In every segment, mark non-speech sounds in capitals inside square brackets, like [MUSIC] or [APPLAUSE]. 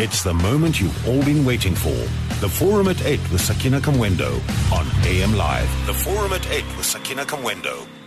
It's the moment you've all been waiting for. The Forum at 8 with Sakina Kamwendo on AM Live. The Forum at 8 with Sakina Kamwendo.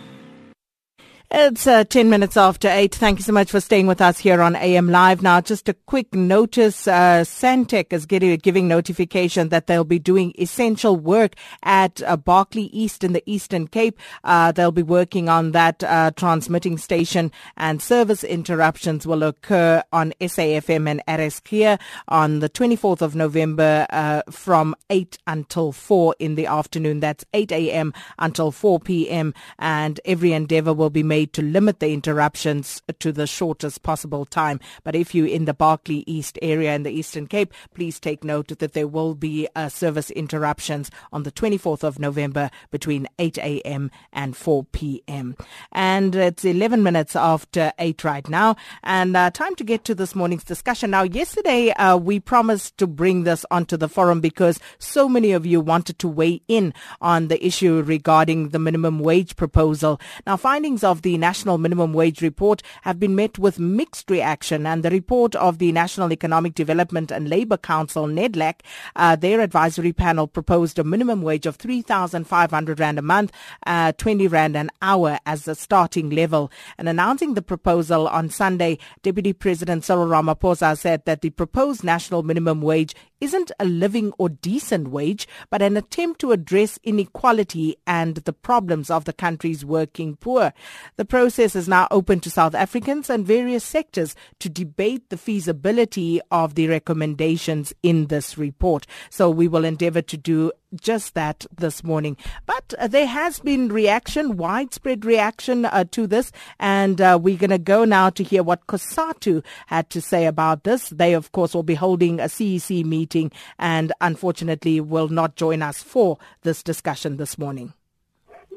It's uh, 10 minutes after 8. Thank you so much for staying with us here on AM Live. Now, just a quick notice. Uh, Sentech is getting, giving notification that they'll be doing essential work at uh, Barkly East in the Eastern Cape. Uh, they'll be working on that uh, transmitting station and service interruptions will occur on SAFM and RSK on the 24th of November uh, from 8 until 4 in the afternoon. That's 8 a.m. until 4 p.m. And every endeavor will be made to limit the interruptions to the shortest possible time. But if you're in the Barkly East area in the Eastern Cape, please take note that there will be uh, service interruptions on the 24th of November between 8 a.m. and 4 p.m. And it's 11 minutes after 8 right now. And uh, time to get to this morning's discussion. Now, yesterday uh, we promised to bring this onto the forum because so many of you wanted to weigh in on the issue regarding the minimum wage proposal. Now, findings of the the National Minimum Wage Report have been met with mixed reaction. And the report of the National Economic Development and Labour Council, NEDLAC, uh, their advisory panel proposed a minimum wage of 3,500 Rand a month, uh, 20 Rand an hour as the starting level. And announcing the proposal on Sunday, Deputy President Cyril Ramaphosa said that the proposed national minimum wage isn't a living or decent wage, but an attempt to address inequality and the problems of the country's working poor. The process is now open to South Africans and various sectors to debate the feasibility of the recommendations in this report. So we will endeavor to do just that this morning. But uh, there has been reaction, widespread reaction uh, to this, and uh, we're going to go now to hear what COSATU had to say about this. They, of course, will be holding a CEC meeting and unfortunately will not join us for this discussion this morning.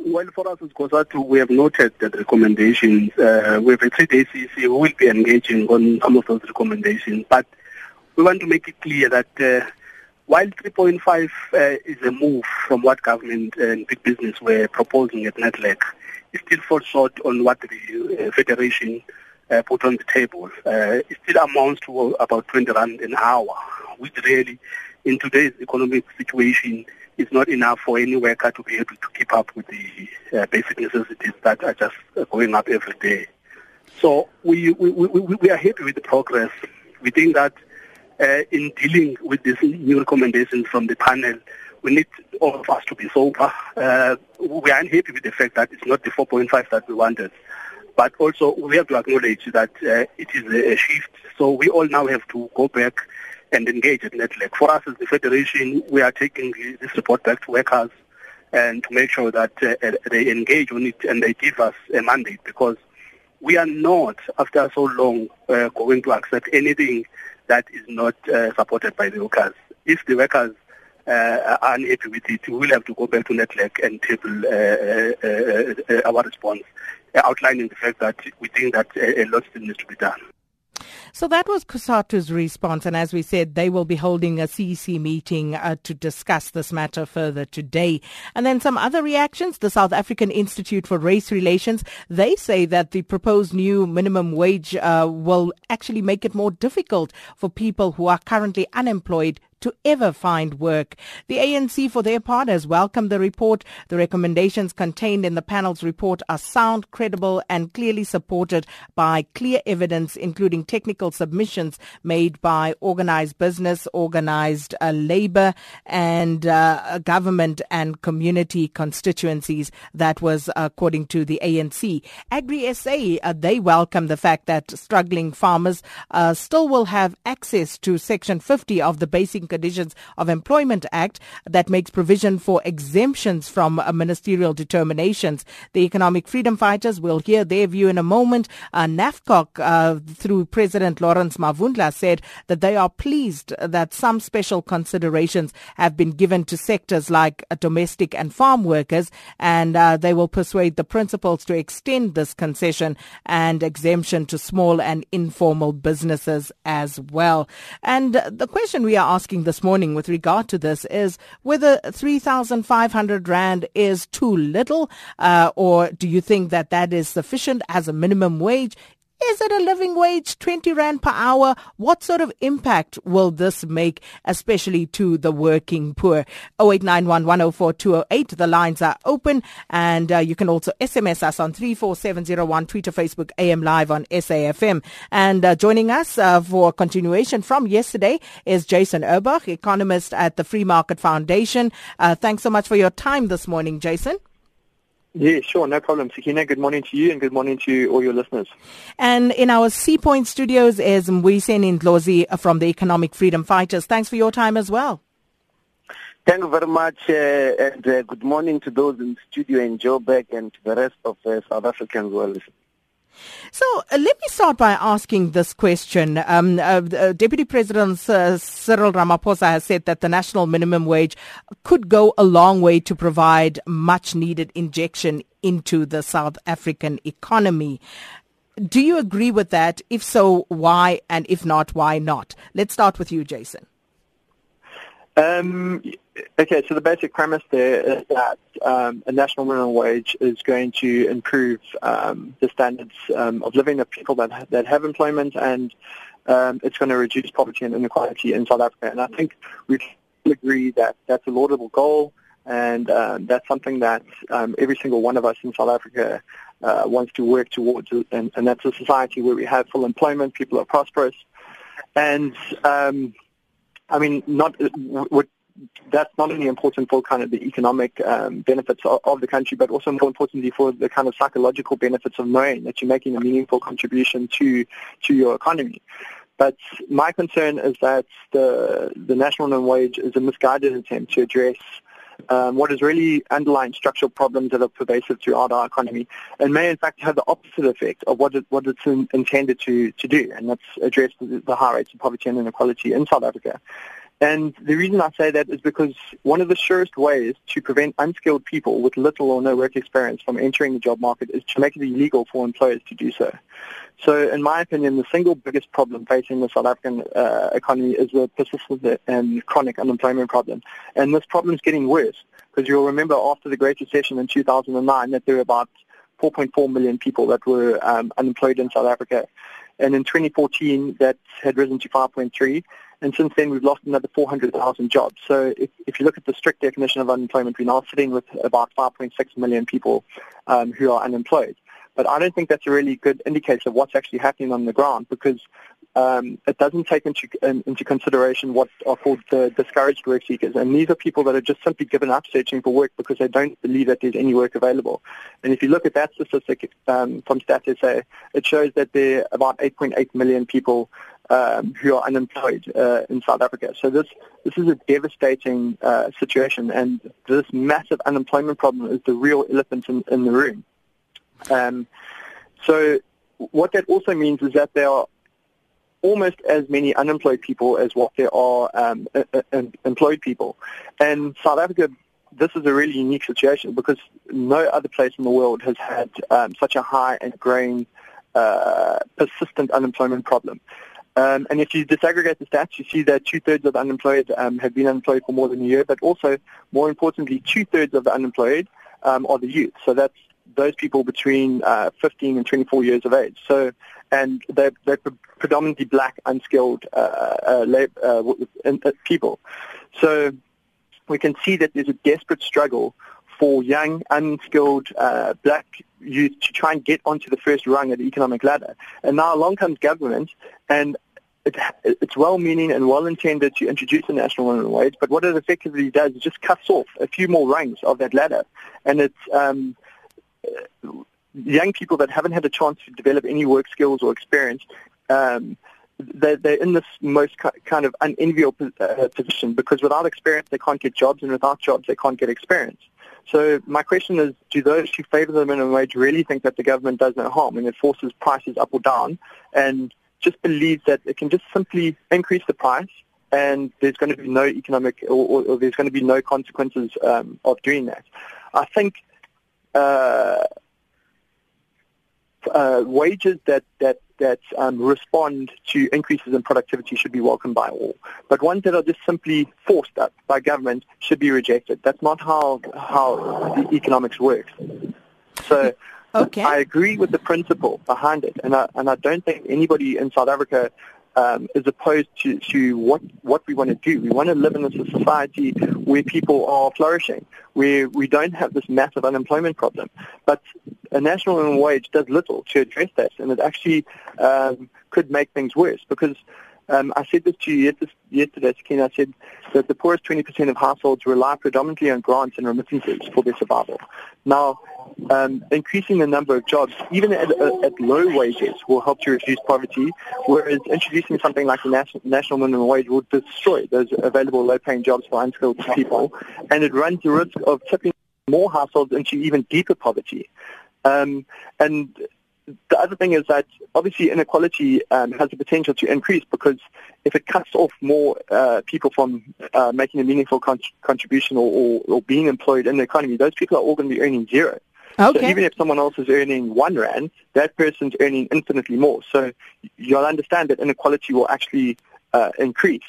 Well, for us as COSATU, we have noted that recommendations. Uh, we have a three-day CEC. We will be engaging on some of those recommendations, but we want to make it clear that uh, while 3.5 uh, is a move from what government and big business were proposing at NEDLAC, it still falls short on what the uh, Federation uh, put on the table. Uh, it still amounts to about 20 rand an hour, which really, in today's economic situation, is not enough for any worker to be able to keep up with the uh, basic necessities that are just uh, going up every day. So we, we, we, we are happy with the progress. We think that uh, in dealing with these new recommendations from the panel, we need all of us to be sober. Uh, we are unhappy with the fact that it's not the 4.5 that we wanted. But also, we have to acknowledge that uh, it is a shift. So we all now have to go back and engage at NEDLAC. For us as the Federation, we are taking this report back to workers and to make sure that uh, they engage on it and they give us a mandate because we are not, after so long, uh, going to accept anything that is not uh, supported by the workers. If the workers uh, are unhappy with it, we will have to go back to NEDLAC and table uh, uh, uh, our response, outlining the fact that we think that a lot still needs to be done. So that was COSATU's response. And as we said, they will be holding a CEC meeting uh, to discuss this matter further today. And then some other reactions. The South African Institute for Race Relations, they say that the proposed new minimum wage uh, will actually make it more difficult for people who are currently unemployed to ever find work. The ANC, for their part, has welcomed the report. The recommendations contained in the panel's report are sound, credible, and clearly supported by clear evidence, including technical submissions made by organized business, organized uh, labor, and uh, government and community constituencies. That was according to the ANC. Agri SA, uh, they welcome the fact that struggling farmers uh, still will have access to Section 50 of the Basic Conditions of Employment Act that makes provision for exemptions from uh, ministerial determinations. The economic freedom fighters will hear their view in a moment. Uh, NAFCOC, uh, through President Lawrence Mavundla, said that they are pleased that some special considerations have been given to sectors like uh, domestic and farm workers, and uh, they will persuade the principals to extend this concession and exemption to small and informal businesses as well. And the question we are asking this morning with regard to this is whether 3,500 Rand is too little, uh, or do you think that that is sufficient as a minimum wage? Is it a living wage, 20 Rand per hour? What sort of impact will this make, especially to the working poor? 0891 104 208. The lines are open and uh, you can also SMS us on 34701, Twitter, Facebook, AM Live on SAFM. And uh, joining us uh, for continuation from yesterday is Jasson Urbach, economist at the Free Market Foundation. Uh, thanks so much for your time this morning, Jasson. Yeah, sure, no problem. Sakina, good morning to you and good morning to all your listeners. And in our Sea Point studios is Mbuyiseni Ndlozi from the Economic Freedom Fighters. Thanks for your time as well. Thank you very much, uh, and uh, good morning to those in the studio in Joburg and to the rest of uh, South Africans who are listening. So uh, let me start by asking this question. Um, uh, uh, Deputy President uh, Cyril Ramaphosa has said that the national minimum wage could go a long way to provide much needed injection into the South African economy. Do you agree with that? If so, why? And if not, why not? Let's start with you, Jasson. Um, okay, so the basic premise there is that um, a national minimum wage is going to improve um, the standards um, of living of people that that have employment, and um, it's going to reduce poverty and inequality in South Africa. And I think we agree that that's a laudable goal, and um, that's something that every single one of us in South Africa uh, wants to work towards. And, and, that's a society where we have full employment, people are prosperous, and I mean, not what that's not only important for kind of the economic um, benefits of, of, the country, but also more importantly for the kind of psychological benefits of knowing that you're making a meaningful contribution to to your economy. But my concern is that the the national minimum wage is a misguided attempt to address um, what is really underlying structural problems that are pervasive throughout our economy and may in fact have the opposite effect of what, it, what it's in, intended to, to do, and that's address the, the high rates of poverty and inequality in South Africa. And the reason I say that is because one of the surest ways to prevent unskilled people with little or no work experience from entering the job market is to make it illegal for employers to do so. So in my opinion, the single biggest problem facing the South African uh, economy is the persistent and chronic unemployment problem. And this problem is getting worse because you'll remember after the Great Recession in 2009 that there were about 4.4 million people that were um, unemployed in South Africa. And in 2014, that had risen to 5.3. And since then, we've lost another 400,000 jobs. So if, if you look at the strict definition of unemployment, we're now sitting with about 5.6 million people um, who are unemployed. But I don't think that's a really good indicator of what's actually happening on the ground because um, it doesn't take into, in, into consideration what are called the discouraged work seekers. And these are people that are just simply given up searching for work because they don't believe that there's any work available. And if you look at that statistic um, from StatSA, it shows that there are about 8.8 million people um, who are unemployed uh, in South Africa. So this this is a devastating uh, situation, and this massive unemployment problem is the real elephant in, in the room. Um, so what that also means is that there are almost as many unemployed people as what there are um, employed people. And South Africa, this is a really unique situation because no other place in the world has had um, such a high and growing, uh, persistent unemployment problem. Um, and if you disaggregate the stats, you see that two-thirds of the unemployed um, have been unemployed for more than a year, but also, more importantly, two-thirds of the unemployed um, are the youth. So that's those people between uh, 15 and 24 years of age. So, and they're, they're predominantly black, unskilled uh, uh, uh, uh, people. So we can see that there's a desperate struggle for young, unskilled uh, black youth to try and get onto the first rung of the economic ladder. And now along comes government, and it, it's well-meaning and well-intended to introduce a national minimum wage, but what it effectively does is just cuts off a few more rungs of that ladder. And it's um, young people that haven't had a chance to develop any work skills or experience, um, they're, they're in this most kind of unenviable uh, position because without experience they can't get jobs and without jobs they can't get experience. So my question is, do those who favour the minimum wage really think that the government does no harm and it forces prices up or down and just believe that it can just simply increase the price and there's going to be no economic or, or, or there's going to be no consequences um, of doing that? I think uh, uh, wages that that that um, respond to increases in productivity should be welcomed by all, but ones that are just simply forced up by government should be rejected. That's not how how the economics works. So Okay. I agree with the principle behind it, and I, and I don't think anybody in South Africa um, is opposed to, to what, what we want to do. We want to live in a society where people are flourishing, where we don't have this massive unemployment problem. But a national minimum wage does little to address that, and it actually um, could make things worse because um, I said this to you yesterday, Ken. I said that the poorest 20% of households rely predominantly on grants and remittances for their survival. Now, um, increasing the number of jobs, even at, at, low wages, will help to reduce poverty, whereas introducing something like the national, national minimum wage will destroy those available low-paying jobs for unskilled people, and it runs the risk of tipping more households into even deeper poverty. Um, and the other thing is that obviously inequality um, has the potential to increase because if it cuts off more uh, people from uh, making a meaningful con- contribution or, or, or, being employed in the economy, those people are all going to be earning zero. Okay. So even if someone else is earning one rand, that person's earning infinitely more. So you'll understand that inequality will actually uh, increase.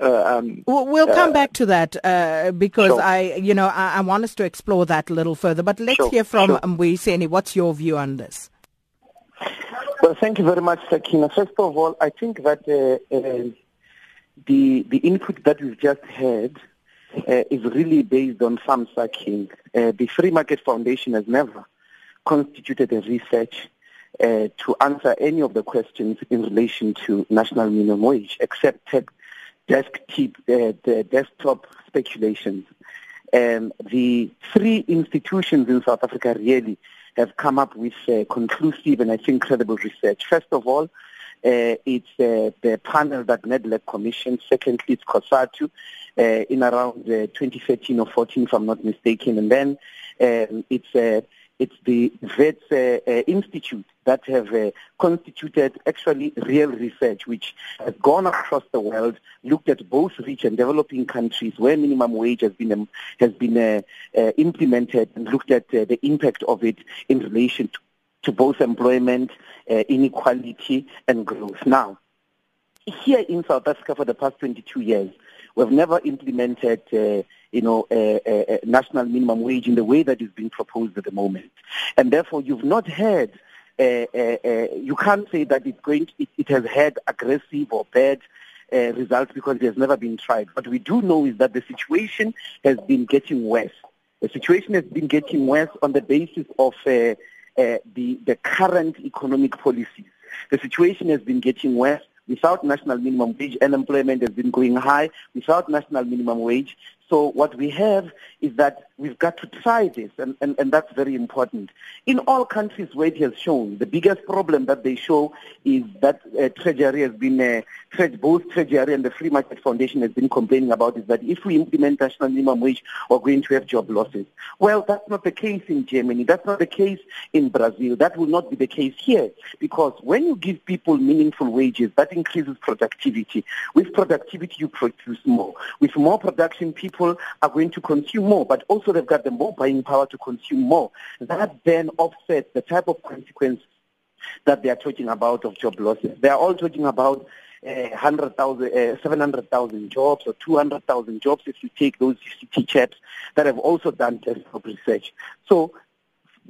Uh, um, we'll come uh, back to that uh, because sure. I, you know, I, I, want us to explore that a little further. But let's sure, hear from sure. Mbuyiseni. What's your view on this? Well, thank you very much, Sakina. First of all, I think that uh, uh, the the input that we've just had uh, is really based on some sucking. Uh, the Free Market Foundation has never constituted a research uh, to answer any of the questions in relation to national minimum wage, except tech, desk tip, uh, the desktop speculations. Um, the three institutions in South Africa really have come up with uh, conclusive and I think credible research. First of all, uh, it's the panel that NEDLAC commissioned. Secondly, it's COSATU uh, in around uh, 2013 or 14, if I'm not mistaken. And then um, it's uh, it's the Wits uh, uh, Institute that have uh, constituted actually real research, which has gone across the world, looked at both rich and developing countries where minimum wage has been um, has been uh, uh, implemented, and looked at uh, the impact of it in relation to, to both employment, inequality, and growth. Now, here in South Africa for the past 22 years, we've never implemented you know, a, a, a national minimum wage in the way that is being proposed at the moment. And therefore, you've not had uh, uh, uh, you can't say that it's going to, it, it, has had aggressive or bad uh, results because it has never been tried. What we do know is that the situation has been getting worse. The situation has been getting worse on the basis of uh, uh, the, the current economic policies. The situation has been getting worse without national minimum wage. Unemployment has been going high without national minimum wage. So what we have is that we've got to try this, and, and, and that's very important. In all countries where it has shown, the biggest problem that they show is that uh, Treasury has been, uh, both Treasury and the Free Market Foundation has been complaining about is that if we implement national minimum wage, we're going to have job losses. Well, that's not the case in Germany. That's not the case in Brazil. That will not be the case here, because when you give people meaningful wages, that increases productivity. With productivity, you produce more. With more production, people are going to consume more, but also they've got the more buying power to consume more. That then offsets the type of consequence that they are talking about of job losses. They are all talking about uh, 100,000, uh, 700,000 jobs or 200,000 jobs if you take those UCT chaps that have also done desktop research. So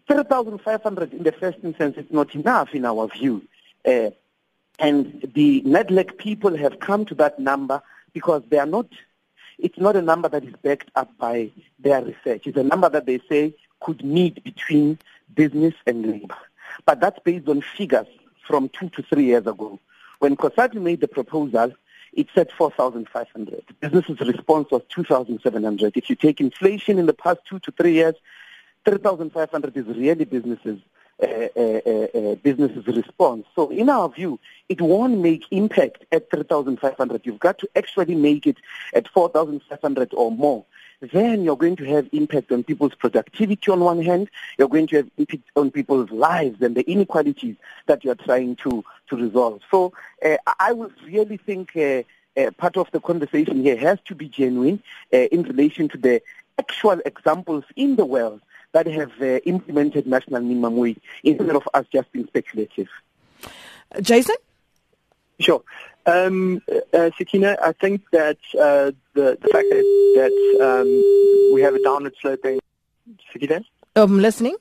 3,500 in the first instance is not enough in our view. Uh, and the NEDLAC people have come to that number because they are not it's not a number that is backed up by their research. It's a number that they say could meet between business and labor. But that's based on figures from two to three years ago. When COSATU made the proposal, it said 4,500. Business's response was 2,700. If you take inflation in the past two to three years, 3,500 is really businesses businesses response. So in our view, it won't make impact at 3,500. You've got to actually make it at 4,500 or more. Then you're going to have impact on people's productivity on one hand. You're going to have impact on people's lives and the inequalities that you're trying to, to resolve. So uh, I would really think uh, uh, part of the conversation here has to be genuine in relation to the actual examples in the world that have uh, implemented national minimum wage instead of us just being speculative. Jasson? Sure. Um, uh, Sakina, I think that uh, the, the fact that, that um, we have a downward sloping... Sakina? I'm listening.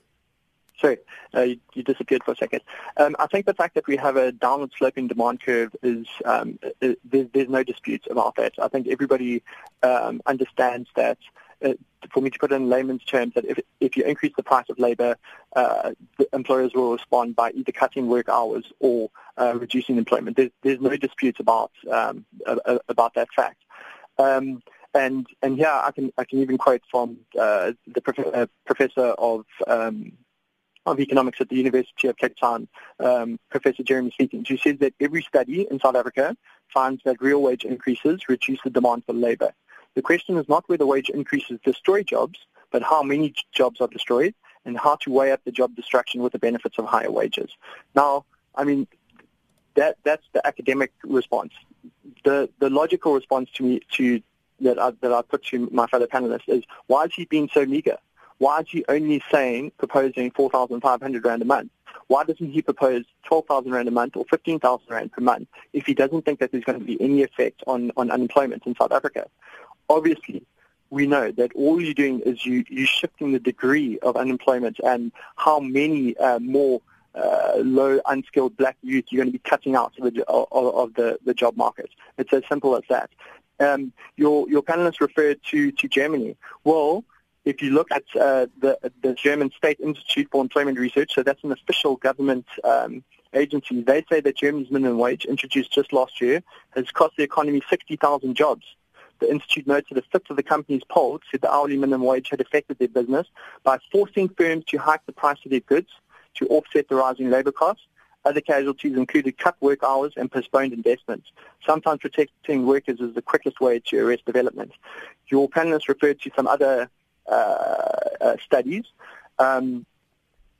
Sorry, uh, you, you, disappeared for a second. Um, I think the fact that we have a downward sloping demand curve is um, is, there's, there's, no dispute about that. I think everybody um, understands that. Uh, for me to put it in layman's terms, that if if you increase the price of labour, uh, employers will respond by either cutting work hours or uh, reducing employment. There's, there's no dispute about um, about that fact. Um, and and here I can I can even quote from uh, the prof- uh, professor of um, of economics at the University of Cape Town, um, Professor Jeremy Seekings, who says that every study in South Africa finds that real wage increases reduce the demand for labour. The question is not whether wage increases destroy jobs, but how many jobs are destroyed and how to weigh up the job destruction with the benefits of higher wages. Now, I mean, that that's the academic response. The the logical response to me to that I, that I put to my fellow panelists is why is he being so meager? Why is he only saying proposing 4,500 rand a month? Why doesn't he propose 12,000 rand a month or 15,000 rand per month if he doesn't think that there's going to be any effect on, on unemployment in South Africa? Obviously, we know that all you're doing is you, you're shifting the degree of unemployment and how many uh, more uh, low unskilled black youth you're going to be cutting out of the, of, of the, the job market. It's as simple as that. Um, your your panelists referred to to Germany. Well, if you look at uh, the the German State Institute for Employment Research, so that's an official government um, agency, they say that Germany's minimum wage, introduced just last year, has cost the economy 60,000 jobs. The institute notes that a fifth of the companies polled said the hourly minimum wage had affected their business by forcing firms to hike the price of their goods to offset the rising labor costs other casualties included cut work hours and postponed investments. Sometimes protecting workers is the quickest way to arrest development. Your panelists referred to some other uh, uh, studies. Um,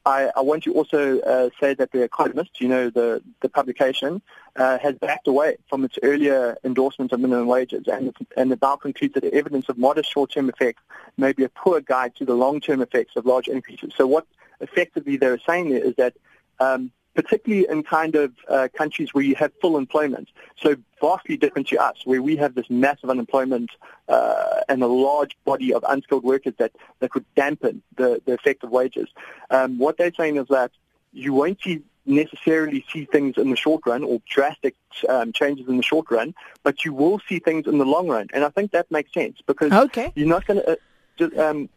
I, I, want to also uh, say that The Economist, you know, the, the publication, uh, has backed away from its earlier endorsement of minimum wages and, and it now concludes that the evidence of modest short-term effects may be a poor guide to the long-term effects of large increases. So what effectively they're saying there is that um, particularly in kind of uh, countries where you have full employment. So vastly different to us, where we have this massive unemployment uh, and a large body of unskilled workers that, that could dampen the, the effect of wages. Um, what they're saying is that you won't see necessarily see things in the short run or drastic um, changes in the short run, but you will see things in the long run. And I think that makes sense because okay. you're not going to... Uh, um,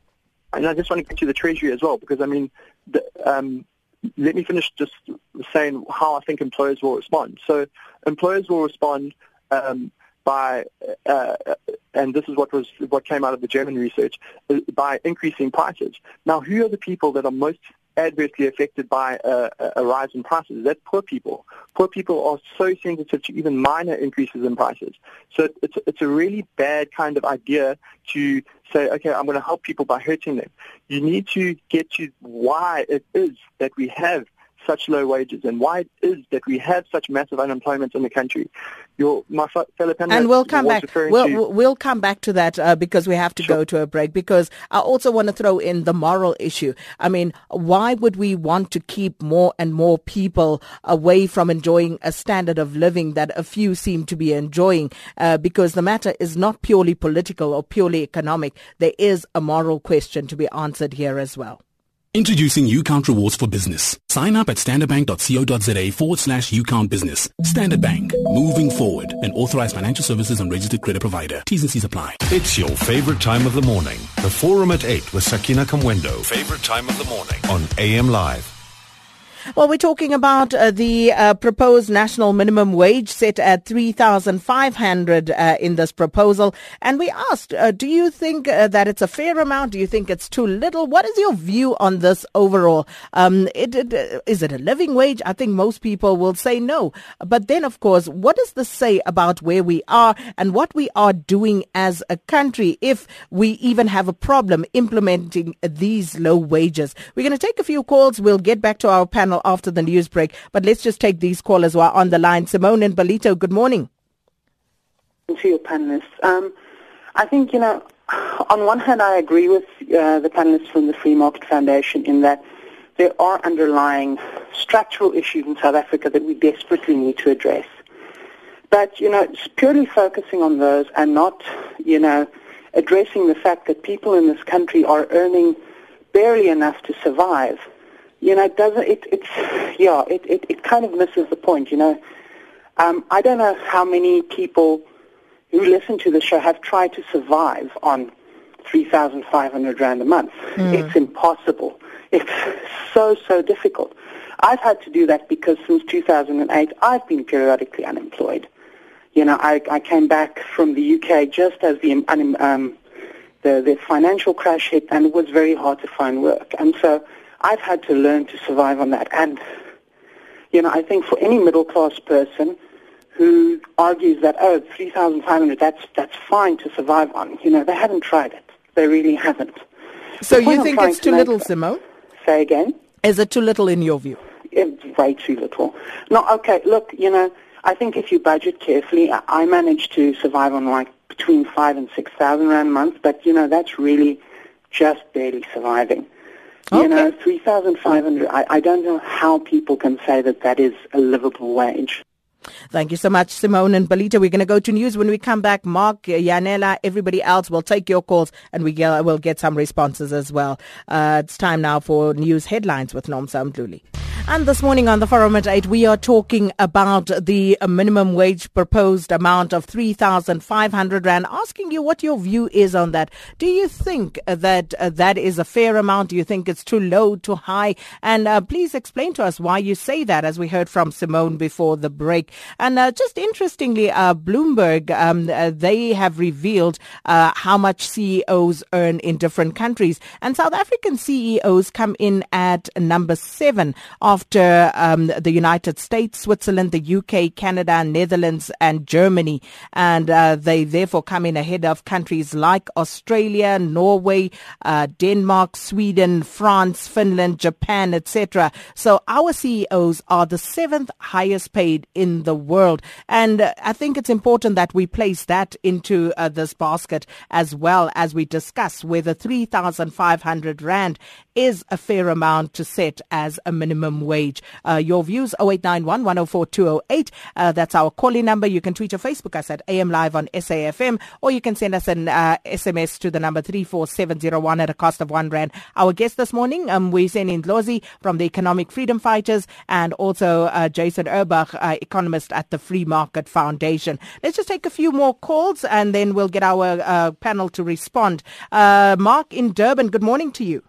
and I just want to get to the Treasury as well because, I mean, the, um, let me finish just saying how I think employers will respond. So employers will respond um, by, uh, and this is what was what came out of the German research, uh, by increasing prices. Now, who are the people that are most adversely affected by a, a, rise in prices. That's poor people. Poor people are so sensitive to even minor increases in prices. So it's, it's a really bad kind of idea to say, okay, I'm going to help people by hurting them. You need to get to why it is that we have such low wages and why it is that we have such massive unemployment in the country. Your my fellow panelists and we'll come back. We'll to, we'll come back to that uh, because we have to sure. go to a break. Because I also want to throw in the moral issue. I mean, why would we want to keep more and more people away from enjoying a standard of living that a few seem to be enjoying? Uh, because the matter is not purely political or purely economic. There is a moral question to be answered here as well. Introducing UCount Rewards for Business. Sign up at standardbank.co.za forward slash UCount Business. Standard Bank. Moving forward. An authorized financial services and registered credit provider. T's and C's apply. It's your favorite time of the morning. The Forum at 8 with Sakina Kamwendo. Favorite time of the morning on AM Live. Well, we're talking about uh, the uh, proposed national minimum wage set at 3,500 uh, in this proposal. And we asked, uh, do you think uh, that it's a fair amount? Do you think it's too little? What is your view on this overall? Um, it, it, uh, is it a living wage? I think most people will say no. But then, of course, what does this say about where we are and what we are doing as a country if we even have a problem implementing these low wages? We're going to take a few calls. We'll get back to our panel after the news break. But let's just take these callers who are on the line. Simone and Ballito, good morning. To your panelists. Um, I think, you know, on one hand, I agree with uh, the panelists from the Free Market Foundation in that there are underlying structural issues in South Africa that we desperately need to address. But, you know, it's purely focusing on those and not, you know, addressing the fact that people in this country are earning barely enough to survive you know, doesn't it? It's yeah, it, it, it kind of misses the point. You know, um, I don't know how many people who listen to the show have tried to survive on three thousand five hundred rand a month. Mm. It's impossible. It's so so difficult. I've had to do that because since 2008 I've been periodically unemployed. You know, I, I came back from the UK just as the um, the, the financial crash hit, and it was very hard to find work. And so I've had to learn to survive on that. And, you know, I think for any middle-class person who argues that, oh, 3,500, that's, that's fine to survive on, you know, they haven't tried it. They really haven't. So you think it's too to little, Simone? Say again? Is it too little in your view? It's way too little. No, okay, look, you know, I think if you budget carefully, I managed to survive on like between five and six thousand rand a month, but you know, that's really just barely surviving. Okay. You know, 3,500, I, I don't know how people can say that that is a livable wage. Thank you so much, Simone and Ballito. We're going to go to news when we come back. Mark, Yanela, everybody else will take your calls and we will get some responses as well. Uh, it's time now for news headlines with Nomsa Mdluli. And this morning on the Forum at 8, we are talking about the minimum wage proposed amount of 3,500 Rand, asking you what your view is on that. Do you think that uh, that is a fair amount? Do you think it's too low, too high? And uh, please explain to us why you say that, as we heard from Simone before the break. And uh, just interestingly, uh, Bloomberg, um, uh, they have revealed uh, how much CEOs earn in different countries. And South African CEOs come in at number seven um, the United States, Switzerland, the UK, Canada, Netherlands, and Germany. And uh, they therefore come in ahead of countries like Australia, Norway, uh, Denmark, Sweden, France, Finland, Japan, etc. So our CEOs are the seventh highest paid in the world. And uh, I think it's important that we place that into uh, this basket as well as we discuss whether 3,500 Rand is a fair amount to set as a minimum wage. Uh, your views 0891 104 208. Uh, that's our calling number. You can tweet or Facebook us at AM Live on SAFM or you can send us an uh, SMS to the number 34701 at a cost of one rand. Our guest this morning, um, Mbuyiseni Ndlozi from the Economic Freedom Fighters and also uh, Jasson Urbach, uh, economist at the Free Market Foundation. Let's just take a few more calls and then we'll get our uh, panel to respond. Mark in Durban, good morning to you.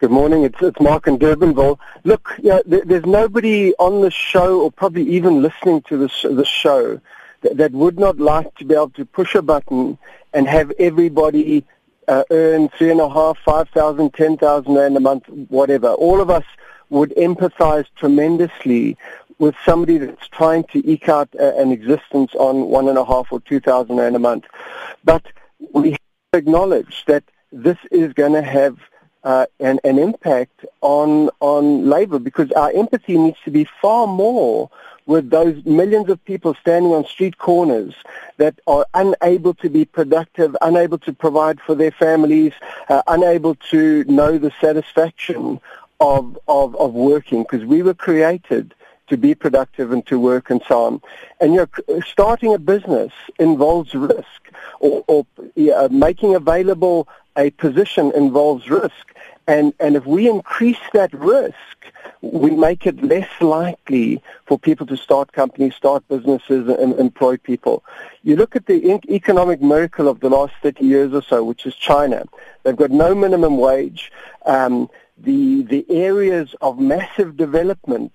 Good morning. It's, it's Mark in Durbanville. Look, yeah, there, there's nobody on the show or probably even listening to this, the show that, that would not like to be able to push a button and have everybody uh, earn three and a half, five thousand, ten thousand rand a month, whatever. All of us would empathize tremendously with somebody that's trying to eke out an existence on one and a half or two thousand rand a month. But we acknowledge that this is going to have uh, an, an impact on on labour because our empathy needs to be far more with those millions of people standing on street corners that are unable to be productive, unable to provide for their families, uh, unable to know the satisfaction of of, of working because we were created to be productive and to work and so on. And you know, starting a business involves risk, or, or yeah, making available a position involves risk. And, and if we increase that risk, we make it less likely for people to start companies, start businesses, and employ people. You look at the economic miracle of the last 30 years or so, which is China. They've got no minimum wage. Um, the, the areas of massive development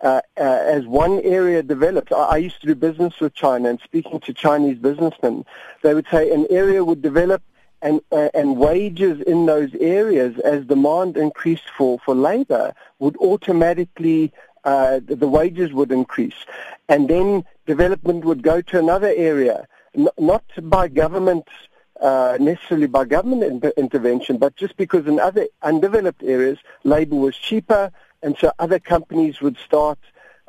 uh, uh, as one area develops, I, I, used to do business with China and speaking to Chinese businessmen, they would say an area would develop and, uh, and wages in those areas as demand increased for, for labor would automatically, uh, the wages would increase. And then development would go to another area, N- not by government, uh, necessarily by government in- intervention, but just because in other undeveloped areas, labor was cheaper, and so other companies would start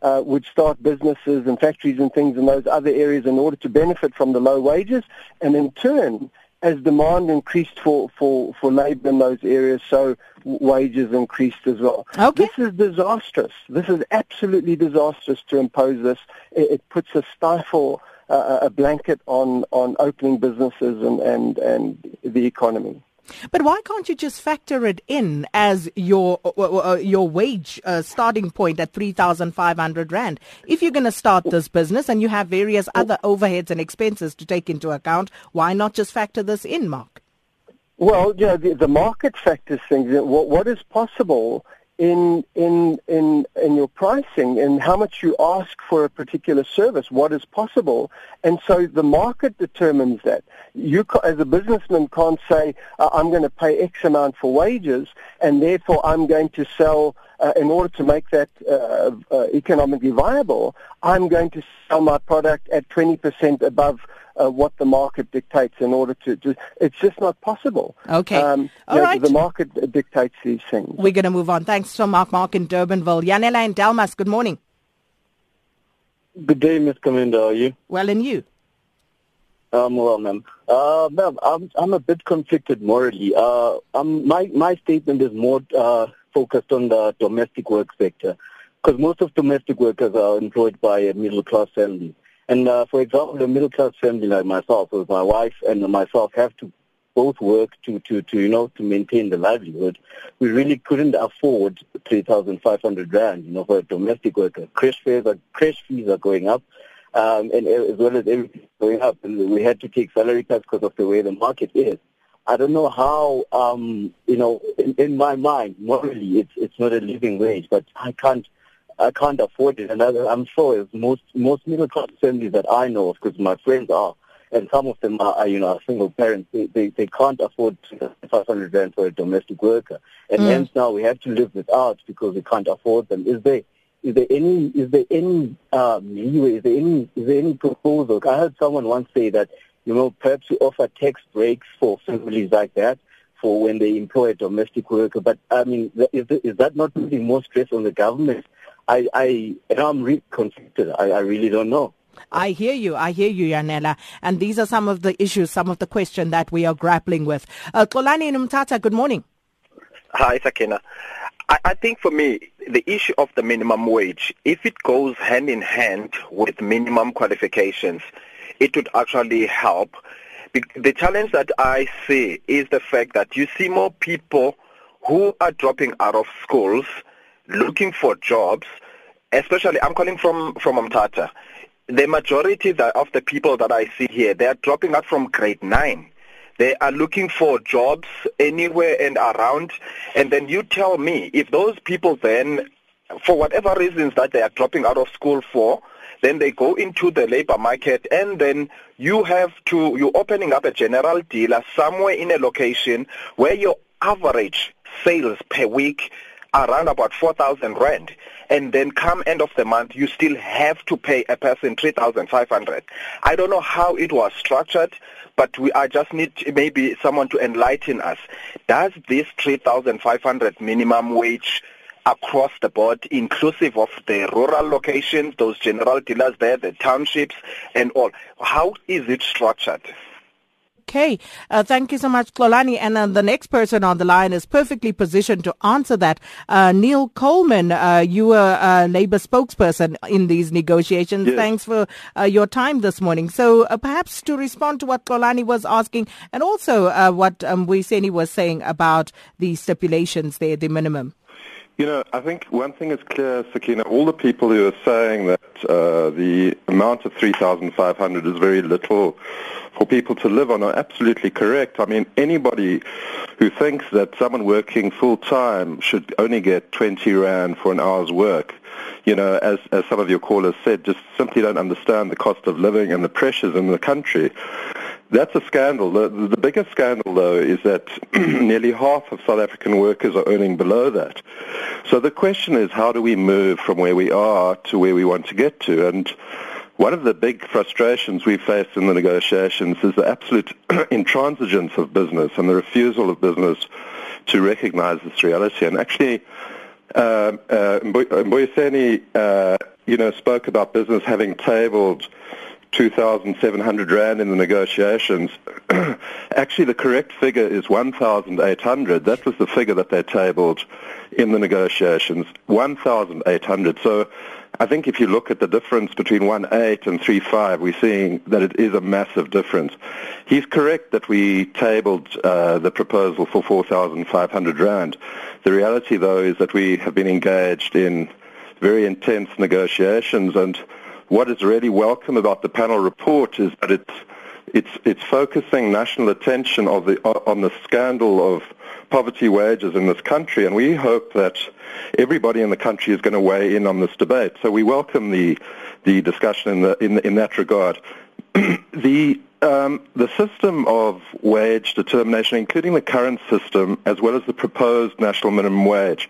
uh, would start businesses and factories and things in those other areas in order to benefit from the low wages, and in turn, as demand increased for, for, for labor in those areas, so wages increased as well. Okay. This is disastrous. This is absolutely disastrous to impose this. It, it puts a stifle, uh, a blanket on, on opening businesses and, and, and the economy. But why can't you just factor it in as your uh, uh, uh your wage uh, starting point at 3,500 rand? If you're going to start this business and you have various other overheads and expenses to take into account, why not just factor this in, Mark? Well, yeah, the, the market factors things. What, what is possible in in in in your pricing and how much you ask for a particular service, what is possible, and so the market determines that. You, as a businessman, can't say uh, I'm going to pay X amount for wages, and therefore I'm going to sell. Uh, in order to make that uh, uh economically viable, I'm going to sell my product at 20% above uh, what the market dictates in order to, to it's just not possible. Okay. Um, All know, right. The market dictates these things. We're going to move on. Thanks so Mark Mark in Durbanville. Yanela and Delmas, good morning. Good day, Ms. Kamwendo. How are you? Well, and you? Um, well, ma'am. Uh, ma'am, I'm, I'm a bit conflicted morally. Uh, um, my, my statement is more uh, focused on the domestic work sector because most of domestic workers are employed by a middle-class family. And uh, for example, a middle class family like myself, with my wife and myself, have to both work to, to, to you know to maintain the livelihood. We really couldn't afford three thousand five hundred rand, you know, for a domestic worker. Crash fares are crash fees are going up, um, and as well as everything going up, and we had to take salary cuts because of the way the market is. I don't know how, um, you know, in, in my mind, morally, it's it's not a living wage, but I can't I can't afford it. And I, I'm sure as most most middle class families that I know of, because my friends are, and some of them are, you know, single parents. They they, they can't afford 500 rand for a domestic worker, and mm. hence now we have to live without because we can't afford them. Is there is there any is there any uh, leeway? Is there any is there any proposal? I heard someone once say that you know perhaps we offer tax breaks for families like that for when they employ a domestic worker. But I mean, is, is that not putting more stress on the government I, I, I'm really conflicted. I, I really don't know. I hear you. I hear you, Yanela. And these are some of the issues, some of the questions that we are grappling with. Uh, Kolani Numtata, good morning. Hi, Sakina. I, I think for me, the issue of the minimum wage, if it goes hand in hand with minimum qualifications, it would actually help. The challenge that I see is the fact that you see more people who are dropping out of schools looking for jobs, especially I'm calling from from Umtata. The majority of the people that I see here, they are dropping out from grade nine. They are looking for jobs anywhere and around. And then you tell me if those people then, for whatever reasons that they are dropping out of school for, then they go into the labor market and then you have to, you're opening up a general dealer somewhere in a location where your average sales per week around about 4,000 rand. And then come end of the month, you still have to pay a person 3,500. I don't know how it was structured, but we I just need maybe someone to enlighten us. Does this 3,500 minimum wage across the board, inclusive of the rural locations, those general dealers there, the townships and all, how is it structured? Okay. Uh, thank you so much, Klolani. And uh, the next person on the line is perfectly positioned to answer that. Uh, Neil Coleman, uh, you were a Labour spokesperson in these negotiations. Yes. Thanks for uh, your time this morning. So uh, perhaps to respond to what Klolani was asking and also what um, was saying about the stipulations there, the minimum. You know, I think one thing is clear, Sakina, all the people who are saying that uh, the amount of 3,500 is very little for people to live on are absolutely correct. I mean, anybody who thinks that someone working full-time should only get 20 Rand for an hour's work, you know, as, as some of your callers said, just simply don't understand the cost of living and the pressures in the country. That's a scandal. The, the biggest scandal, though, is that [CLEARS THROAT] nearly half of South African workers are earning below that. So the question is, how do we move from where we are to where we want to get to? And one of the big frustrations we faced in the negotiations is the absolute [CLEARS THROAT] intransigence of business and the refusal of business to recognize this reality. And actually, uh, uh, Mbuyiseni, uh, you know, spoke about business having tabled 2,700 Rand in the negotiations. [CLEARS THROAT] Actually, the correct figure is 1,800. That was the figure that they tabled in the negotiations, 1,800. So I think if you look at the difference between 1.8 and 3.5, we're seeing that it is a massive difference. He's correct that we tabled uh, the proposal for 4,500 rand. The reality, though, is that we have been engaged in very intense negotiations, and what is really welcome about the panel report is that it's it's it's focusing national attention of the on the scandal of poverty wages in this country, and we hope that everybody in the country is going to weigh in on this debate. So we welcome the the discussion in the, in, in that regard. [CLEARS THROAT] the um, the system of wage determination, including the current system as well as the proposed national minimum wage,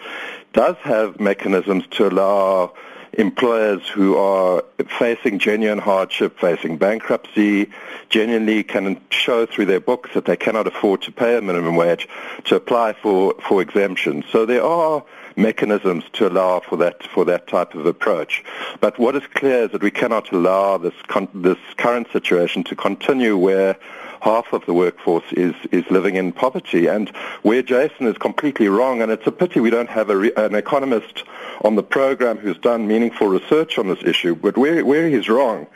does have mechanisms to allow employers who are facing genuine hardship, facing bankruptcy, genuinely can show through their books that they cannot afford to pay a minimum wage to apply for, for exemptions. So there are mechanisms to allow for that for that type of approach. But what is clear is that we cannot allow this con- this current situation to continue where half of the workforce is, is living in poverty. And where Jasson is completely wrong, and it's a pity we don't have re- an economist on the program who's done meaningful research on this issue, but where, where he's wrong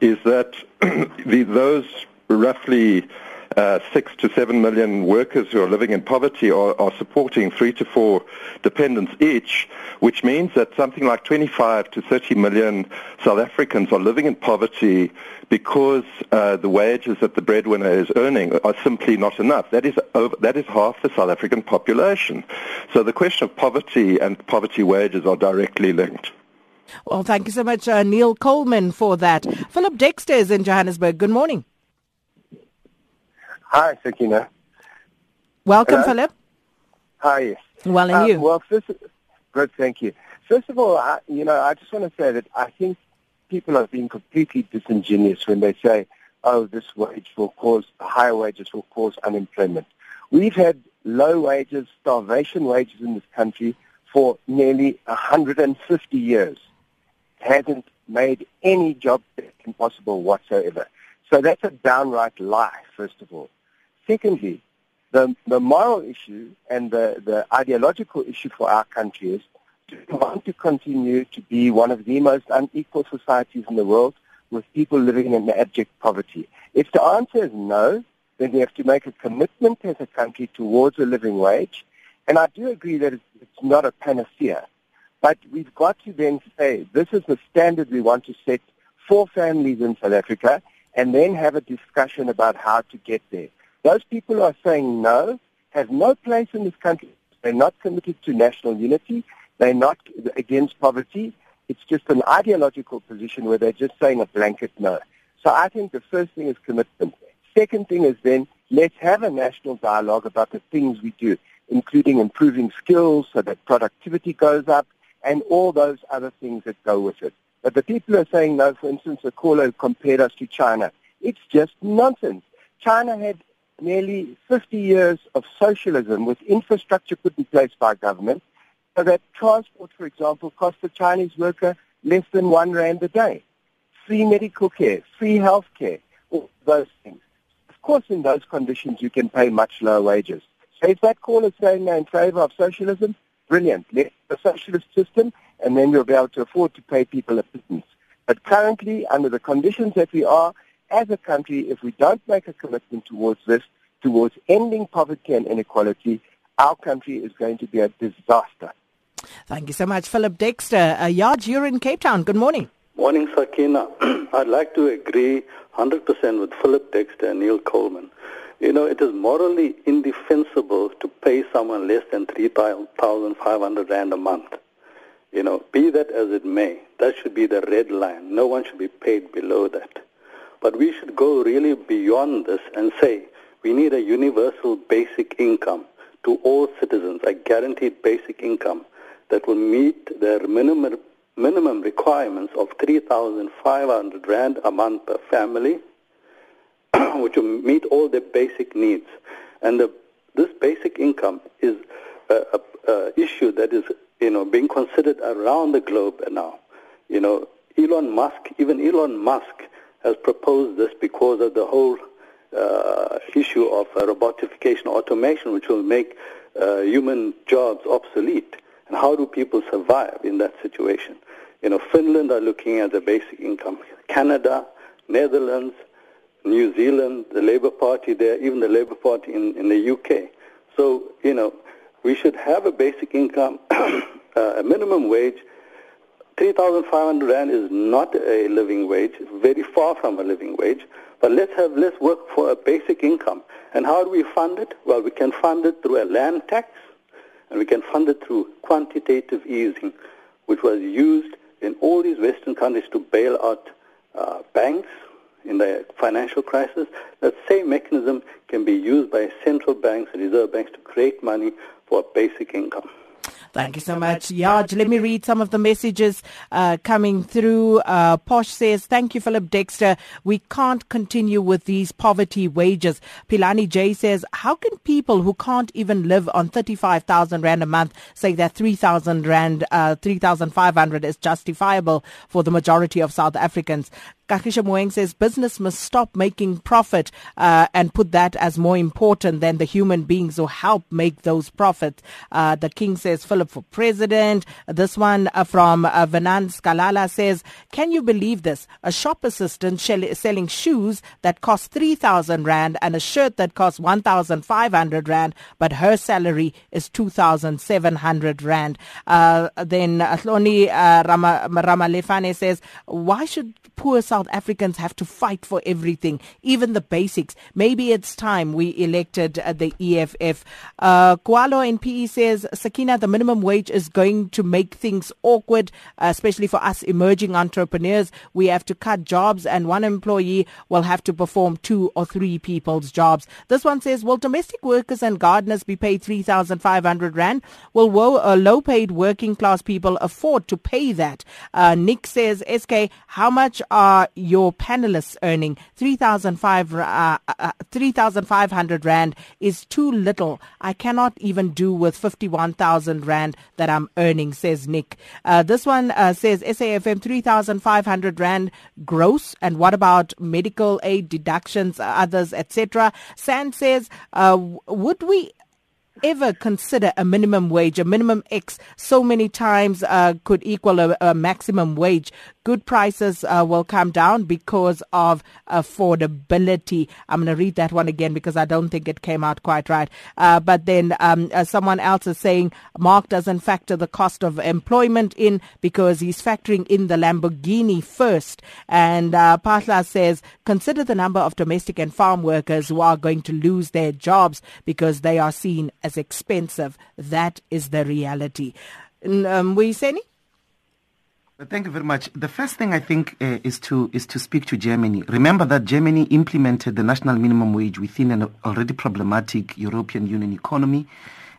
is that [CLEARS THROAT] the, those roughly uh, six to seven million workers who are living in poverty are, are, supporting three to four dependents each, which means that something like 25 to 30 million South Africans are living in poverty because uh, the wages that the breadwinner is earning are simply not enough. That is, over, that is half the South African population. So the question of poverty and poverty wages are directly linked. Well, thank you so much, uh, Neil Coleman, for that. Philip Dexter is in Johannesburg. Good morning. Hi, Sakina. Welcome, Hello? Philip. Hi. Well, and um, you? Well, first, good, thank you. First of all, I, you know, I just want to say that I think people are being completely disingenuous when they say, oh, this wage will cause, higher wages will cause unemployment. We've had low wages, starvation wages in this country for nearly 150 years. It hasn't made any job impossible whatsoever. So that's a downright lie, first of all. Secondly, the, the moral issue and the, the ideological issue for our country is do we want to continue to be one of the most unequal societies in the world with people living in abject poverty? If the answer is no, then we have to make a commitment as a country towards a living wage. And I do agree that it's, it's not a panacea. But we've got to then say this is the standard we want to set for families in South Africa and then have a discussion about how to get there. Those people who are saying no have no place in this country. They're not committed to national unity. They're not against poverty. It's just an ideological position where they're just saying a blanket no. So I think the first thing is commitment. Second thing is then let's have a national dialogue about the things we do, including improving skills so that productivity goes up and all those other things that go with it. But the people are saying no, for instance, caller compared us to China. It's just nonsense. China had nearly 50 years of socialism with infrastructure put in place by government so that transport, for example, cost the Chinese worker less than one rand a day. Free medical care, free health care, all those things. Of course, in those conditions, you can pay much lower wages. So if that call is saying they're in favor of socialism, brilliant. Let's a socialist system, and then we'll be able to afford to pay people a pittance. But currently, under the conditions that we are, as a country, if we don't make a commitment towards this, towards ending poverty and inequality, our country is going to be a disaster. Thank you so much, Philip Dexter. Uh, Yard, you're in Cape Town. Good morning. Morning, Sakina. [CLEARS THROAT] I'd like to agree 100% with Philip Dexter and Neil Coleman. You know, it is morally indefensible to pay someone less than 3,500 Rand a month. You know, be that as it may, that should be the red line. No one should be paid below that. But we should go really beyond this and say we need a universal basic income to all citizens, a guaranteed basic income that will meet their minimum minimum requirements of 3,500 rand a month per family, [CLEARS THROAT] which will meet all their basic needs. And the, this basic income is a, a, a issue that is, you know, being considered around the globe now. You know, Elon Musk, even Elon Musk has proposed this because of the whole uh, issue of uh, robotification, automation, which will make uh, human jobs obsolete. And how do people survive in that situation? You know, Finland are looking at the basic income. Canada, Netherlands, New Zealand, the Labour Party there, even the Labour Party in, in the UK. So, you know, we should have a basic income, [COUGHS] uh, a minimum wage. 3,500 Rand is not a living wage, very far from a living wage. But let's have, let's work for a basic income. And how do we fund it? Well, we can fund it through a land tax, and we can fund it through quantitative easing, which was used in all these Western countries to bail out uh, banks in the financial crisis. That same mechanism can be used by central banks and reserve banks to create money for a basic income. Thank you so much, Yaj. Let me read some of the messages uh, coming through. Uh, Posh says, thank you, Philip Dexter. We can't continue with these poverty wages. Pilani J says, how can people who can't even live on 35,000 Rand a month say that 3,000 Rand, uh, 3,500 is justifiable for the majority of South Africans? Kakisha Moeng says business must stop making profit uh, and put that as more important than the human beings who help make those profits. Uh, the King says Philip for president. This one uh, from uh, Venant Skalala says, can you believe this? A shop assistant shell- selling shoes that cost 3,000 Rand and a shirt that costs 1,500 Rand, but her salary is 2,700 Rand. Uh, then Atloni uh, Rama, Ramalefane says, why should poor South Africans have to fight for everything, even the basics. Maybe it's time we elected uh, the EFF. Uh, Kualo in PE says, Sakina, the minimum wage is going to make things awkward, uh, especially for us emerging entrepreneurs. We have to cut jobs and one employee will have to perform two or three people's jobs. This one says, will domestic workers and gardeners be paid 3,500 Rand? Will wo- uh, low paid working class people afford to pay that? Uh, Nick says, SK, how much are your panelists earning? 3,500 uh, uh, 3,500 Rand is too little. I cannot even do with 51,000 Rand that I'm earning, says Nick. Uh, this one uh, says SAFM 3,500 Rand gross. And what about medical aid deductions, others, etc.? Sand says, uh, would we ever consider a minimum wage, a minimum X so many times uh, could equal a, a, maximum wage. Good prices uh, will come down because of affordability. I'm going to read that one again because I don't think it came out quite right. Uh, but then um, uh, someone else is saying Mark doesn't factor the cost of employment in because he's factoring in the Lamborghini first. And uh, Patla says consider the number of domestic and farm workers who are going to lose their jobs because they are seen as expensive. That is the reality. Um, Wiseni? Thank you very much. The first thing I think uh, is to is to speak to Germany. Remember that Germany implemented the national minimum wage within an already problematic European Union economy,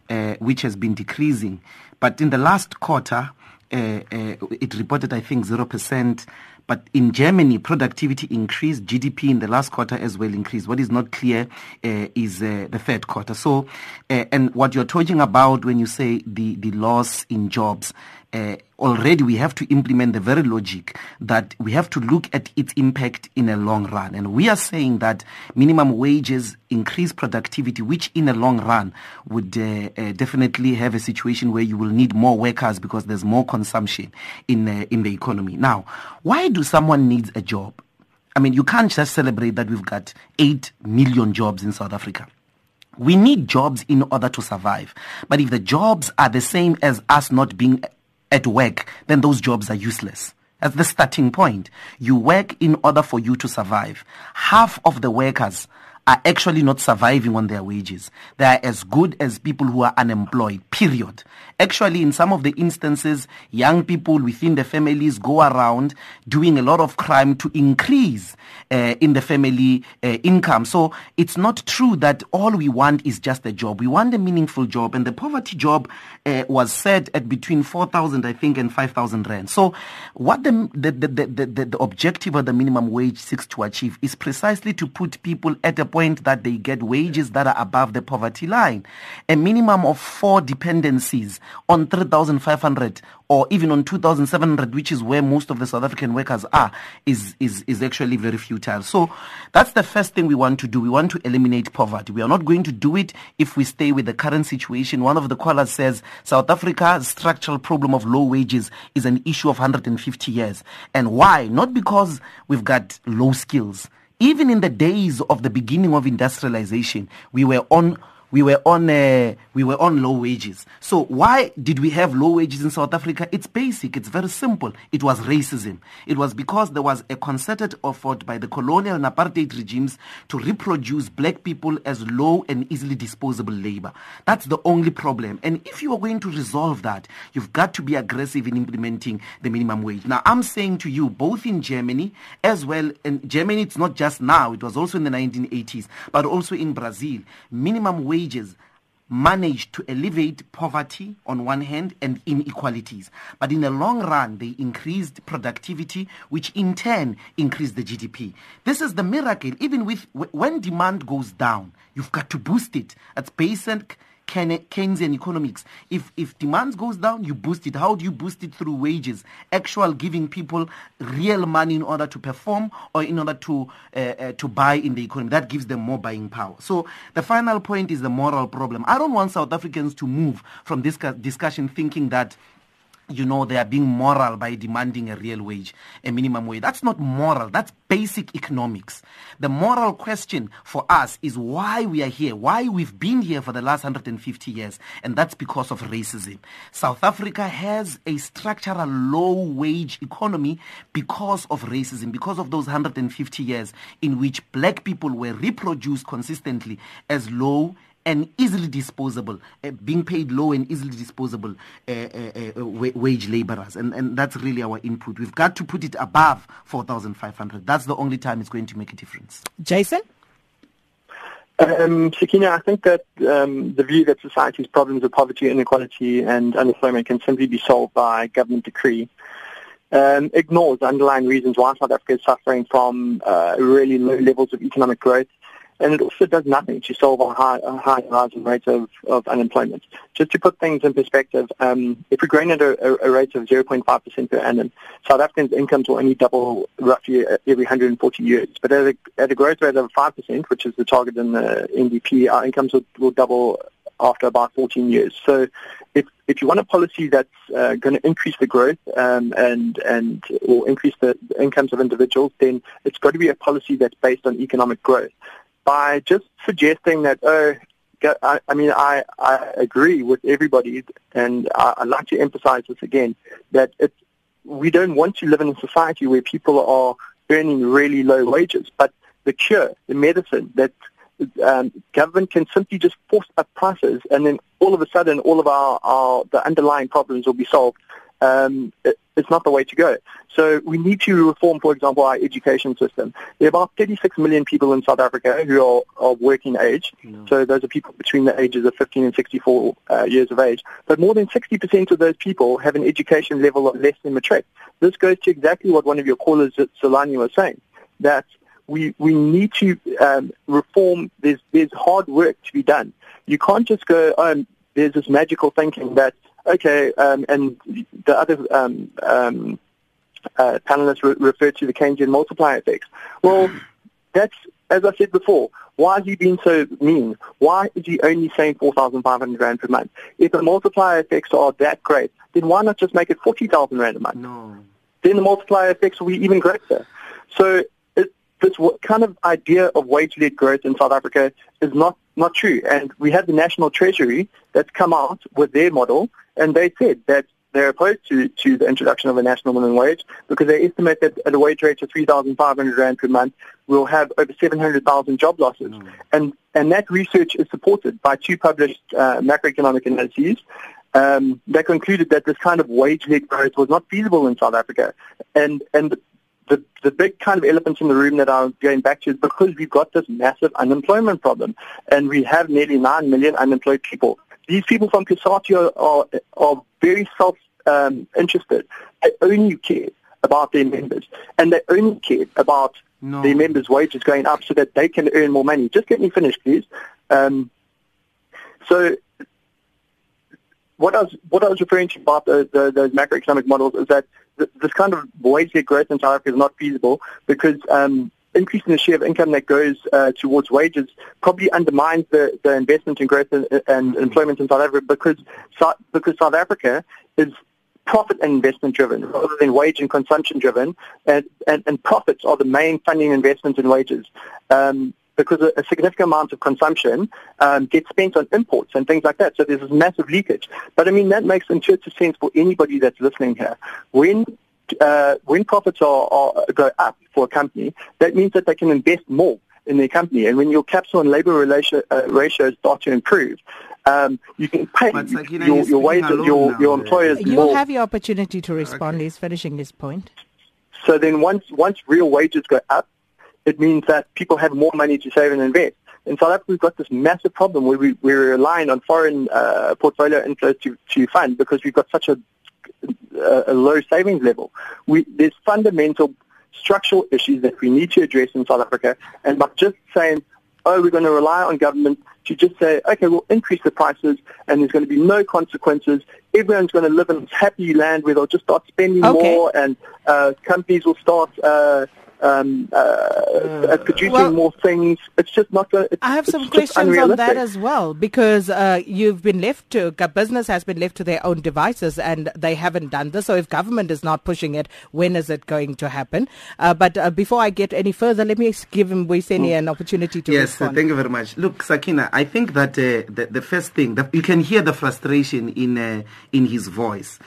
uh, which has been decreasing. But in the last quarter, uh, it reported, I think, zero percent. But in Germany, productivity increased, GDP in the last quarter as well increased. What is not clear uh, is uh, the third quarter. So, uh, and what you're talking about when you say the, the loss in jobs, uh, already we have to implement the very logic that we have to look at its impact in a long run. And we are saying that minimum wages increase productivity, which in a long run would uh, uh, definitely have a situation where you will need more workers because there's more consumption in, uh, in the economy. Now, why do someone needs a job? I mean, you can't just celebrate that we've got 8 million jobs in South Africa. We need jobs in order to survive. But if the jobs are the same as us not being at work, then those jobs are useless. That's the starting point. You work in order for you to survive. Half of the workers are actually not surviving on their wages. They are as good as people who are unemployed, period. Actually, in some of the instances, young people within the families go around doing a lot of crime to increase uh, in the family uh, income. So it's not true that all we want is just a job. We want a meaningful job. And the poverty job uh, was set at between 4,000, I think, and 5,000 rand. So what the, the, the, the, the, the objective of the minimum wage seeks to achieve is precisely to put people at a point that they get wages that are above the poverty line. A minimum of four dependencies on 3,500 or even on 2,700, which is where most of the South African workers are, is, is, is actually very futile. So that's the first thing we want to do. We want to eliminate poverty. We are not going to do it if we stay with the current situation. One of the callers says South Africa's structural problem of low wages is an issue of 150 years. And why? Not because we've got low skills. Even in the days of the beginning of industrialization, we were on we were on uh, we were on low wages. So why did we have low wages in South Africa? It's basic. It's very simple. It was racism. It was because there was a concerted effort by the colonial and apartheid regimes to reproduce black people as low and easily disposable labor. That's the only problem. And if you are going to resolve that, you've got to be aggressive in implementing the minimum wage. Now, I'm saying to you, both in Germany as well, in Germany, it's not just now. It was also in the 1980s, but also in Brazil. Minimum wage wages managed to alleviate poverty on one hand and inequalities. But in the long run, they increased productivity, which in turn increased the GDP. This is the miracle. Even with when demand goes down, you've got to boost it. That's basic Keynesian economics. If if demand goes down, you boost it. How do you boost it through wages? Actual giving people real money in order to perform or in order to uh, uh, to buy in the economy. That gives them more buying power. So the final point is the moral problem. I don't want South Africans to move from this discussion thinking that you know, they are being moral by demanding a real wage, a minimum wage. That's not moral. That's basic economics. The moral question for us is why we are here, why we've been here for the last 150 years. And that's because of racism. South Africa has a structural low wage economy because of racism, because of those 150 years in which black people were reproduced consistently as low and easily disposable, uh, being paid low and easily disposable uh, uh, uh wage laborers. And, and that's really our input. We've got to put it above 4,500. That's the only time it's going to make a difference. Jasson? Um, Sakina, I think that um, the view that society's problems of poverty, inequality, and unemployment can simply be solved by government decree um, ignores the underlying reasons why South Africa is suffering from uh, really low levels of economic growth and it also does nothing to solve a high, a high rising rate of, of unemployment. Just to put things in perspective, um, if we're growing at a, a rate of 0.5% per annum, South Africans' incomes will only double roughly every 140 years. But at a, at a growth rate of 5%, which is the target in the NDP, our incomes will, will double after about 14 years. So if, if you want a policy that's uh, going to increase the growth um, and, and will increase the, the incomes of individuals, then it's got to be a policy that's based on economic growth by just suggesting that, oh, I, I mean, I, I agree with everybody, and I, I'd like to emphasize this again, that it's, we don't want to live in a society where people are earning really low wages, but the cure, the medicine that um, government can simply just force up prices, and then all of a sudden, all of our, our the underlying problems will be solved um, it, it's not the way to go. So we need to reform, for example, our education system. There are about 36 million people in South Africa who are, are working age. No. So those are people between the ages of 15 and 64 uh, years of age. But more than 60% of those people have an education level of less than matric. This goes to exactly what one of your callers, Solani, was saying, that we, we need to um, reform. There's, there's hard work to be done. You can't just go, oh, there's this magical thinking that okay, um, and the other um, um, uh, panelists re- referred to the Keynesian multiplier effects. Well, [LAUGHS] that's, as I said before, why is he being so mean? Why is he only saying 4,500 Rand per month? If the multiplier effects are that great, then why not just make it 40,000 Rand a month? No. Then the multiplier effects will be even greater. So this kind of idea of wage-led growth in South Africa is not, not true. And we have the National Treasury that's come out with their model and they said that they're opposed to, to the introduction of a national minimum wage because they estimate that at a wage rate of 3,500 Rand per month, we'll have over 700,000 job losses. Mm. And, and that research is supported by two published uh, macroeconomic analyses um, that concluded that this kind of wage-led growth was not feasible in South Africa. And, and the, the big kind of elephant in the room that I'm going back to is because we've got this massive unemployment problem and we have nearly 9 million unemployed people these people from are, are, are very self-interested. Um, they only care about their members, and they only care about no. their members' wages going up so that they can earn more money. Just let me finish, please. Um, so what I was what I was referring to about the, the, those macroeconomic models is that th- this kind of wage growth in South Africa is not feasible because um, increasing the share of income that goes uh, towards wages probably undermines the, the investment in growth and, and employment in South Africa because because South Africa is profit and investment driven rather than wage and consumption driven, and, and, and profits are the main funding investment in wages. Um, because a, a, significant amount of consumption um, gets spent on imports and things like that. So there's this massive leakage. But I mean, that makes intuitive sense for anybody that's listening here. When uh, when profits are, are, go up for a company, that means that they can invest more in their company. And when your capital and labor ratio, uh, ratios start to improve, um, you can pay like, you know, your, your wages, your, your employers You'll more. have your opportunity to respond. Okay. He's finishing his point. So then once, once real wages go up, it means that people have more money to save and invest. In South Africa, we've got this massive problem where we, we're relying on foreign uh, portfolio inflows to, to fund because we've got such a, a, a low savings level. We, there's fundamental structural issues that we need to address in South Africa, and by just saying, oh, we're going to rely on government to just say, okay, we'll increase the prices and there's going to be no consequences. Everyone's going to live in this happy land where they'll just start spending okay. more and uh, companies will start uh, um, uh, uh, producing well, more things. It's just not going I have some questions on that as well because uh, you've been left to, business has been left to their own devices and they haven't done this. So if government is not pushing it, when is it going to happen? Uh, but uh, before I get any further, let me give Mbuyiseni mm. an opportunity to yes, respond. Yes, thank you very much. Look, Sakina, I think that uh, the, the, first thing, that you can hear the frustration in, in his voice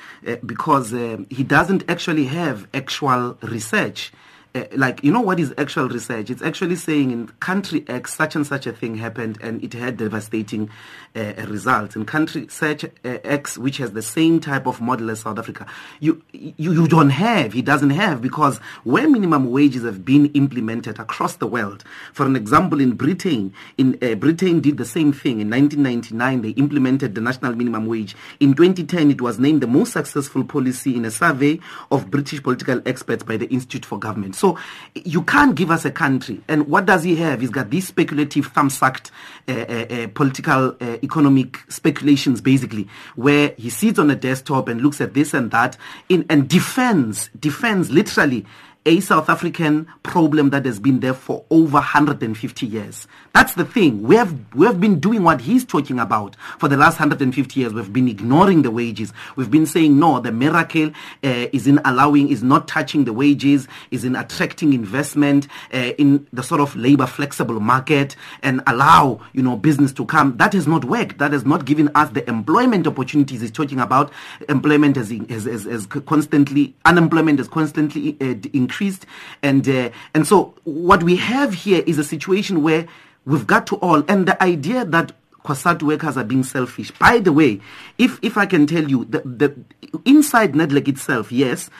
because he doesn't actually have actual research uh, like you know what is actual research? It's actually saying in country x such and such a thing happened and it had devastating uh, results. In country such uh, x which has the same type of model as south africa you, you you don't have he doesn't have because where minimum wages have been implemented across the world for an example in britain in britain did the same thing. In 1999 they implemented the national minimum wage. In 2010 it was named the most successful policy in a survey of british political experts by the institute for government so you can't give us a country. And what does he have? He's got these speculative, thumb-sucked uh, uh, uh, political, uh, economic speculations, basically, where he sits on a desktop and looks at this and that in, and defends, defends literally a South African problem that has been there for over 150 years. That's the thing. We have, we have been doing what he's talking about for the last 150 years. We've been ignoring the wages. We've been saying, no, the miracle uh, is in allowing, is not touching the wages, is in attracting investment uh, in the sort of labor flexible market and allow, you know, business to come. That has not worked. That has not given us the employment opportunities he's talking about. Employment has, has, has, has constantly, unemployment has constantly uh, increased increased. And, uh, and so what we have here is a situation where we've got to all, and the idea that COSATU workers are being selfish. By the way, if, if I can tell you, the, the inside NEDLAC itself, yes,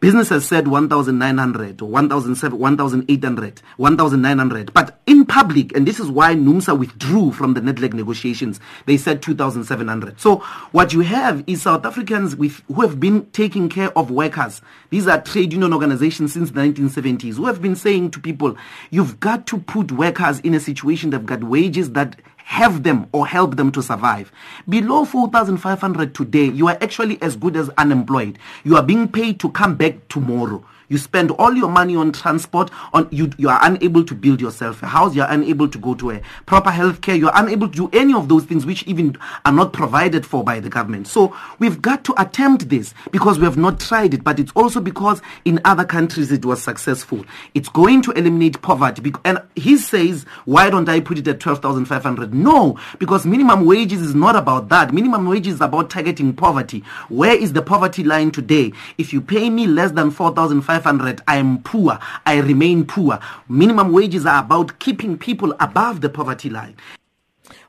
Business has said 1,900 or 1,800, 1,900. But in public, and this is why NUMSA withdrew from the NEDLAC negotiations, they said 2,700. So what you have is South Africans with, who have been taking care of workers. These are trade union organizations since the 1970s who have been saying to people, you've got to put workers in a situation they've got wages that have them or help them to survive. Below 4,500 today, you are actually as good as unemployed. You are being paid to come back tomorrow. You spend all your money on transport. On you, you are unable to build yourself a house. You are unable to go to a proper health care. You are unable to do any of those things which even are not provided for by the government. So we've got to attempt this because we have not tried it. But it's also because in other countries it was successful. It's going to eliminate poverty. And he says, why don't I put it at 12,500? No, because minimum wages is not about that. Minimum wages is about targeting poverty. Where is the poverty line today? If you pay me less than 4,500 500, I am poor, I remain poor. Minimum wages are about keeping people above the poverty line.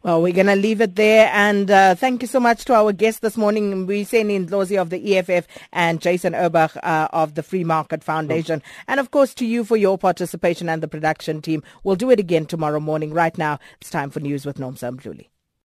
Well, we're going to leave it there. And uh, thank you so much to our guests this morning, Mbuyiseni Ndlozi of the EFF and Jasson Urbach uh, of the Free Market Foundation. And of course, to you for your participation and the production team. We'll do it again tomorrow morning. Right now, it's time for news with Nomsa Mdluli.